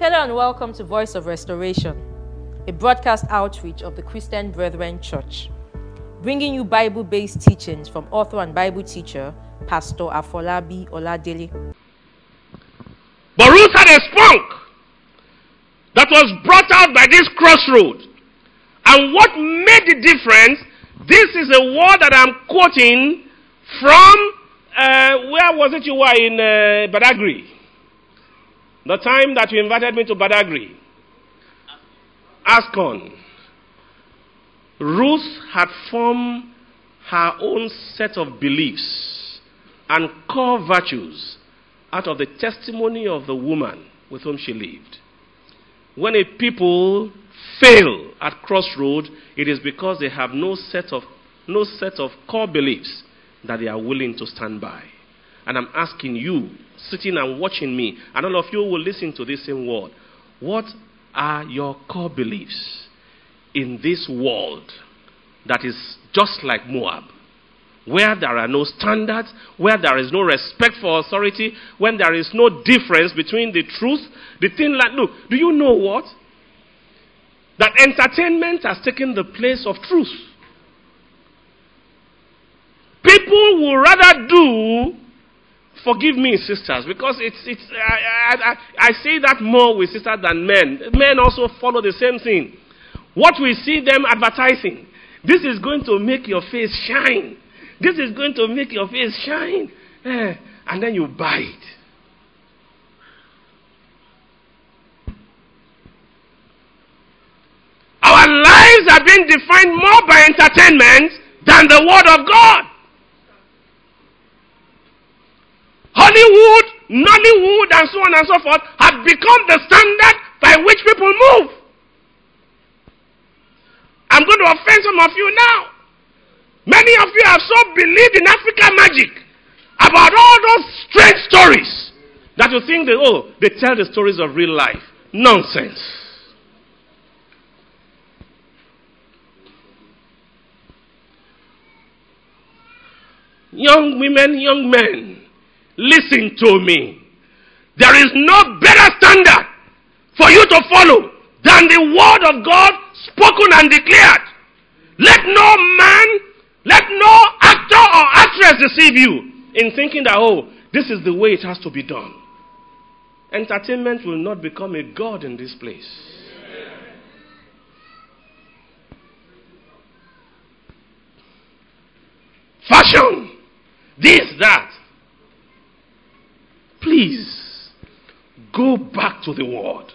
Hello and welcome to Voice of Restoration, a broadcast outreach of the Christian Brethren Church, bringing you Bible based teachings from author and Bible teacher Pastor Afolabi Oladele. But Ruth had a spunk that was brought out by this crossroad. And what made the difference? This is a word that I'm quoting from, uh, where was it you were in uh, Badagry? The time that you invited me to Badagry. Ascon. Ruth had formed her own set of beliefs and core virtues out of the testimony of the woman with whom she lived. When a people fail at crossroad, it is because they have no set of no set of core beliefs that they are willing to stand by. And I'm asking you, sitting and watching me, and all of you will listen to this same word. What are your core beliefs in this world that is just like Moab? Where there are no standards, where there is no respect for authority, when there is no difference between the truth, the thing like, look, do you know what? That entertainment has taken the place of truth. People will rather do, forgive me, sisters, because it's, it's I, I, I, say that more with sisters than men. Men also follow the same thing. What we see them advertising, this is going to make your face shine. This is going to make your face shine. Eh, and then you buy it. Our lives are being defined more by entertainment than the Word of God. Hollywood, Nollywood, and so on and so forth have become the standard by which people move. I'm going to offend some of you now. Many of you have so believed in African magic about all those strange stories that you think that, oh, they tell the stories of real life. Nonsense. Young women, young men, listen to me. There is no better standard for you to follow than the word of God spoken and declared. Let no man, let no actor or actress deceive you in thinking that, oh, this is the way it has to be done. Entertainment will not become a God in this place. Fashion, this, that. Please, go back to the word.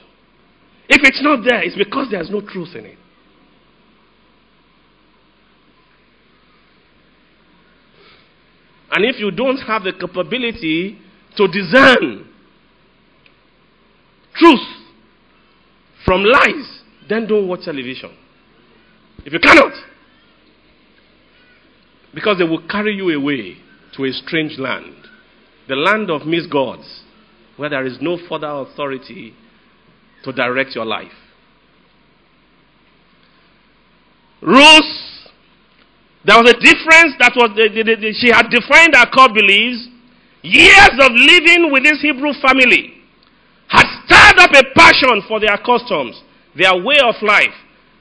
If it's not there, it's because there's no truth in it. And if you don't have the capability to discern truth from lies, then don't watch television. If you cannot, because they will carry you away to a strange land, the land of misgods, where there is no further authority to direct your life. Ruth, there was a difference that was the, the, the, she had defined her core beliefs. Years of living with this Hebrew family had stirred up a passion for their customs, their way of life,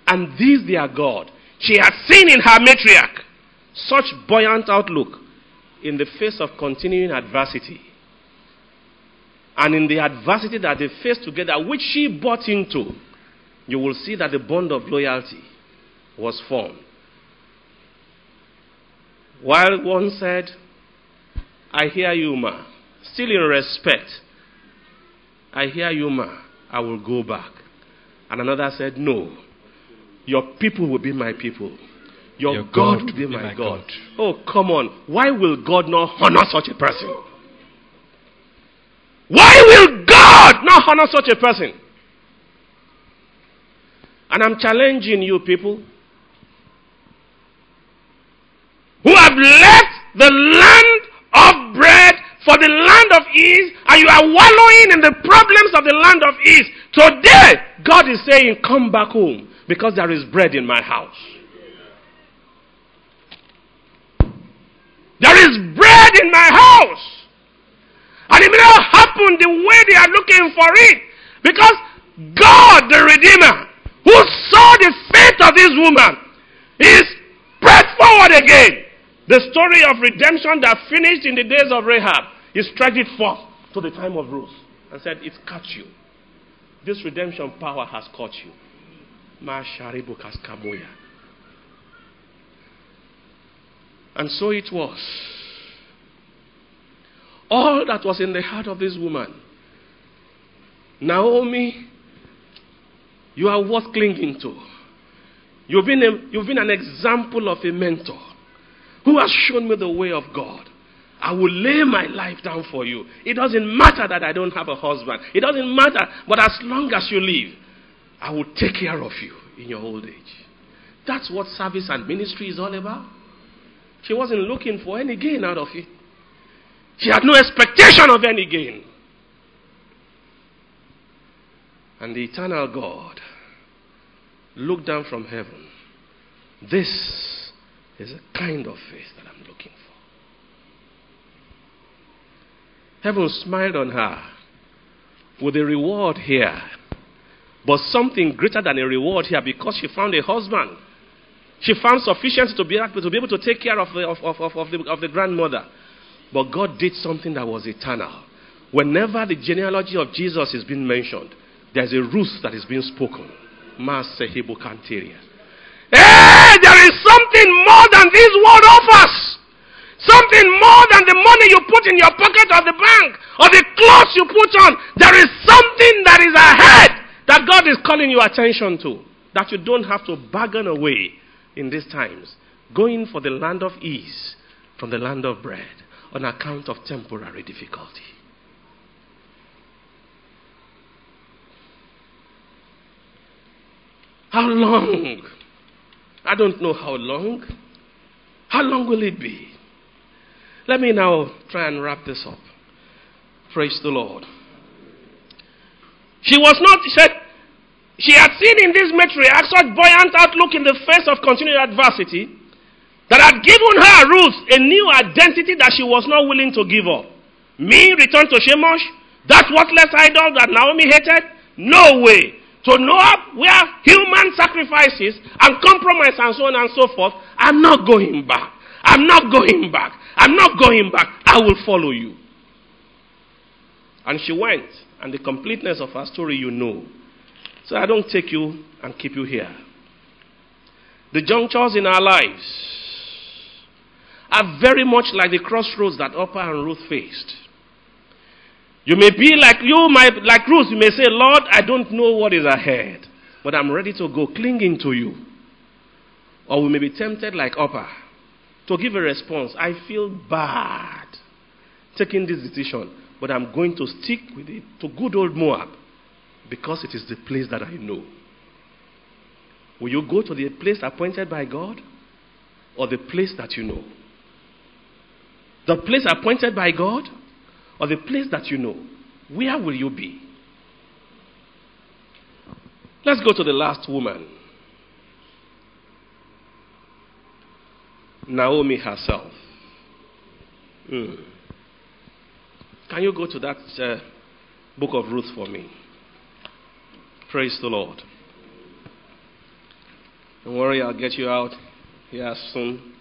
and this their God. She had seen in her matriarch such buoyant outlook in the face of continuing adversity. And in the adversity that they faced together, which she bought into, you will see that the bond of loyalty was formed. While one said, I hear you, ma, still in respect, I hear you, ma, I will go back. And another said, No, your people will be my people. Your, Your God, God will be my God. God. Oh, come on. Why will God not honor such a person? Why will God not honor such a person? And I'm challenging you people who have left the land of bread for the land of ease and you are wallowing in the problems of the land of ease. Today, God is saying, Come back home because there is bread in my house. There is bread in my house. And it may not happen the way they are looking for it. Because God, the Redeemer, who saw the faith of this woman, is pressed forward again. The story of redemption that finished in the days of Rahab is stretched forth to the time of Ruth and said, It's caught you. This redemption power has caught you. And so it was. All that was in the heart of this woman. Naomi, you are worth clinging to. You've been, a, you've been an example of a mentor who has shown me the way of God. I will lay my life down for you. It doesn't matter that I don't have a husband. It doesn't matter, but as long as you live, I will take care of you in your old age. That's what service and ministry is all about. She wasn't looking for any gain out of it. She had no expectation of any gain. And the eternal God looked down from heaven. This is a kind of faith that I'm looking for. Heaven smiled on her with a reward here, but something greater than a reward here because she found a husband. She found sufficiency to be, to be able to take care of the, of, of, of, the, of the grandmother. But God did something that was eternal. Whenever the genealogy of Jesus is being mentioned, there's a Ruth that is being spoken. Hey, there is something more than this world offers. Something more than the money you put in your pocket or the bank or the clothes you put on. There is something that is ahead that God is calling your attention to. That you don't have to bargain away in these times. Going for the land of ease from the land of bread on account of temporary difficulty. How long? I don't know how long. How long will it be? Let me now try and wrap this up. Praise the Lord. She was not, said, she had seen in this matriarch such buoyant outlook in the face of continued adversity that had given her Ruth a new identity that she was not willing to give up. Me return to Chemosh, that worthless idol that Naomi hated? No way to Moab, where human sacrifices and compromise and so on and so forth, I'm not going back. I'm not going back. I'm not going back. I will follow you. And she went, and the completeness of her story you know. So I don't take you and keep you here. The junctures in our lives are very much like the crossroads that Orpah and Ruth faced. You may be like you might like Ruth, you may say, Lord, I don't know what is ahead, but I'm ready to go clinging to you. Or we may be tempted like Orpah to give a response. I feel bad taking this decision, but I'm going to stick with it to good old Moab because it is the place that I know. Will you go to the place appointed by God or the place that you know? The place appointed by God or the place that you know, where will you be? Let's go to the last woman. Naomi herself. Mm. Can you go to that uh, book of Ruth for me? Praise the Lord. Don't worry, I'll get you out here soon.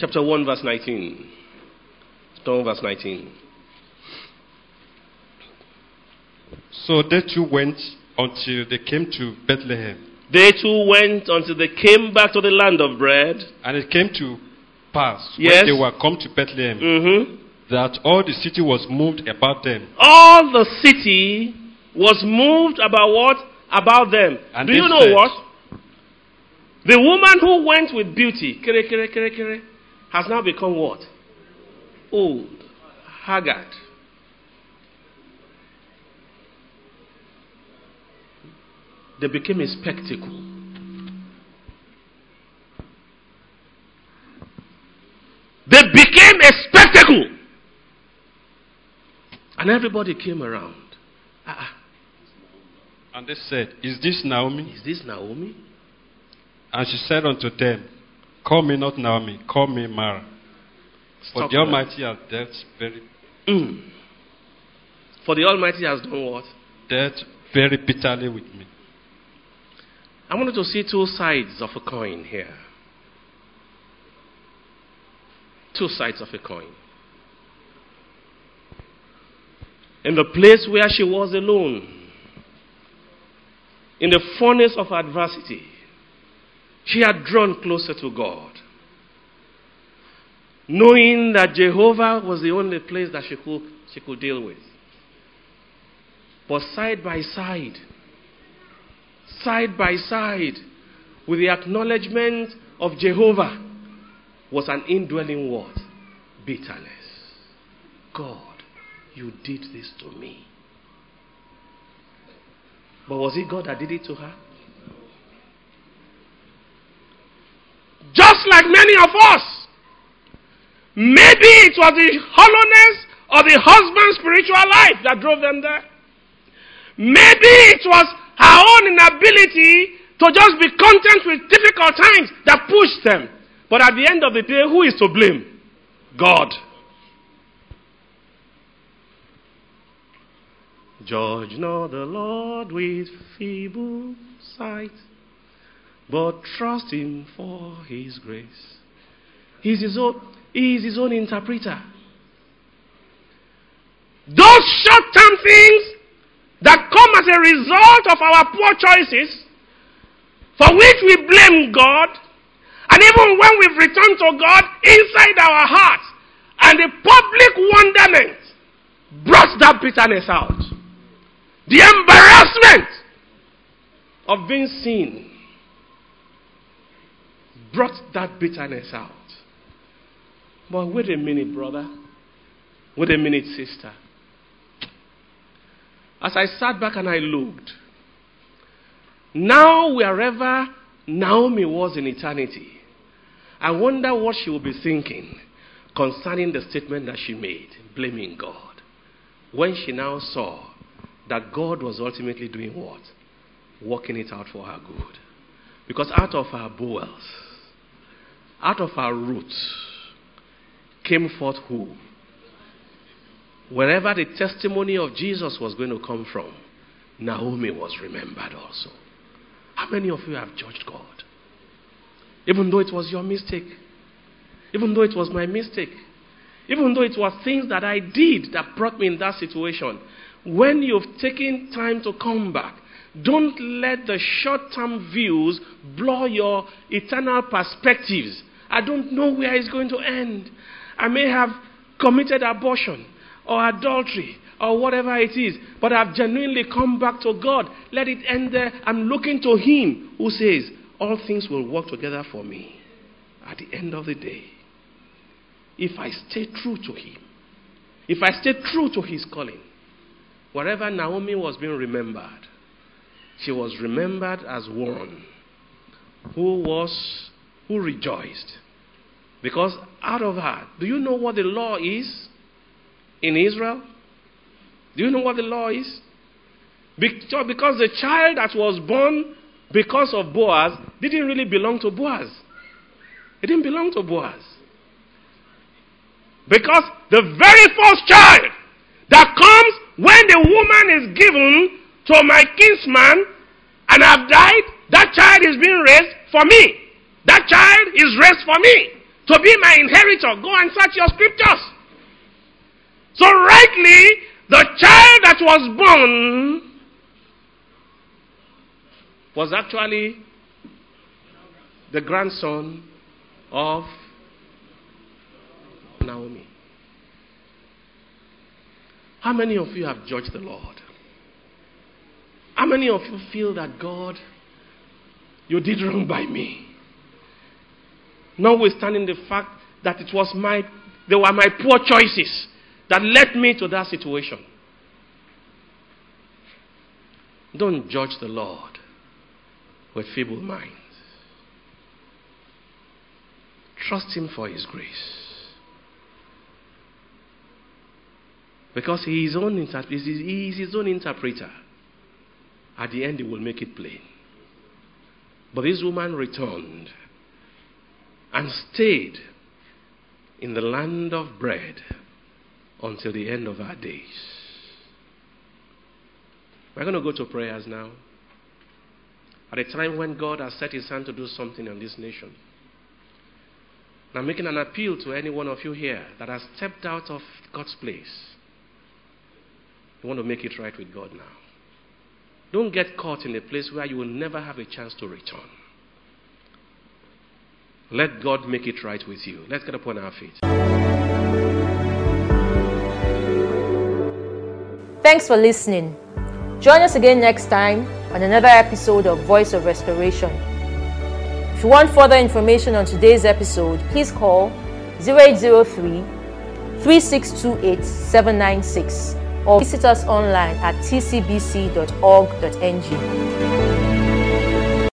Chapter 1, verse 19. Stone verse 19. So they two went until they came to Bethlehem. They two went until they came back to the land of bread. And it came to pass Yes. when they were come to Bethlehem hmm that all the city was moved about them. All the city was moved about what? About them. And Do you know said- what? The woman who went with beauty, kere, kere, kere, kere, has now become what? Old, haggard. They became a spectacle. They became a spectacle. And everybody came around. Ah, And they said, Is this Naomi? is this Naomi? And she said unto them, Call me not Naomi, call me Mara. For Stop the. Almighty has dealt very, Mm. For the Almighty has done what? dealt very bitterly with me. I wanted to see two sides of a coin here. Two sides of a coin. In the place where she was alone, in the furnace of adversity, she had drawn closer to God, knowing that Jehovah was the only place that she could, she could deal with. But side by side, side by side with the acknowledgement of Jehovah was an indwelling word bitterness. God, you did this to me. But was it God that did it to her? Just like many of us. Maybe it was the hollowness of the husband's spiritual life that drove them there. Maybe it was her own inability to just be content with difficult times that pushed them. But at the end of the day, who is to blame? God. Judge not the Lord with feeble sight, but trust Him for His grace. He's his own, he is His own interpreter. Those short term things that come as a result of our poor choices, for which we blame God, and even when we've returned to God inside our hearts, and the public wonderment brought that bitterness out. The embarrassment of being seen brought that bitterness out. But wait a minute, brother. Wait a minute, sister. As I sat back and I looked, now wherever Naomi was in eternity, I wonder what she will be thinking concerning the statement that she made, blaming God. When she now saw that God was ultimately doing what? Working it out for her good. Because out of her bowels, out of our roots, came forth who? Wherever the testimony of Jesus was going to come from, Naomi was remembered also. How many of you have judged God? Even though it was your mistake, even though it was my mistake, even though it was things that I did that brought me in that situation, when you've taken time to come back, don't let the short term views blur your eternal perspectives. I don't know where it's going to end. I may have committed abortion or adultery or whatever it is, but I've genuinely come back to God. Let it end there. I'm looking to Him who says, All things will work together for me at the end of the day. If I stay true to Him, if I stay true to His calling, wherever Naomi was being remembered, she was remembered as one who was, who rejoiced. Because out of her, do you know what the law is in Israel? Do you know what the law is? Because the child that was born because of Boaz didn't really belong to Boaz. It didn't belong to Boaz. Because the very first child that comes when the woman is given to my kinsman and I've died, that child is being raised for me. That child is raised for me to be my inheritor. Go and search your scriptures. So, rightly, the child that was born was actually the grandson of Naomi. How many of you have judged the Lord? How many of you feel that God, you did wrong by me? Notwithstanding the fact that it was my, they were my poor choices that led me to that situation. Don't judge the Lord with feeble minds. Trust Him for His grace. Because he is, own inter- he is his own interpreter. At the end, he will make it plain. But this woman returned and stayed in the land of bread until the end of our days. We're going to go to prayers now. At a time when God has set his hand to do something in this nation. I'm making an appeal to any one of you here that has stepped out of God's place. You want to make it right with God now. Don't get caught in a place where you will never have a chance to return. Let God make it right with you. Let's get upon our feet. Thanks for listening. Join us again next time on another episode of Voice of Restoration. If you want further information on today's episode, please call 0803 3628 796 or visit us online at tcbc.org.ng.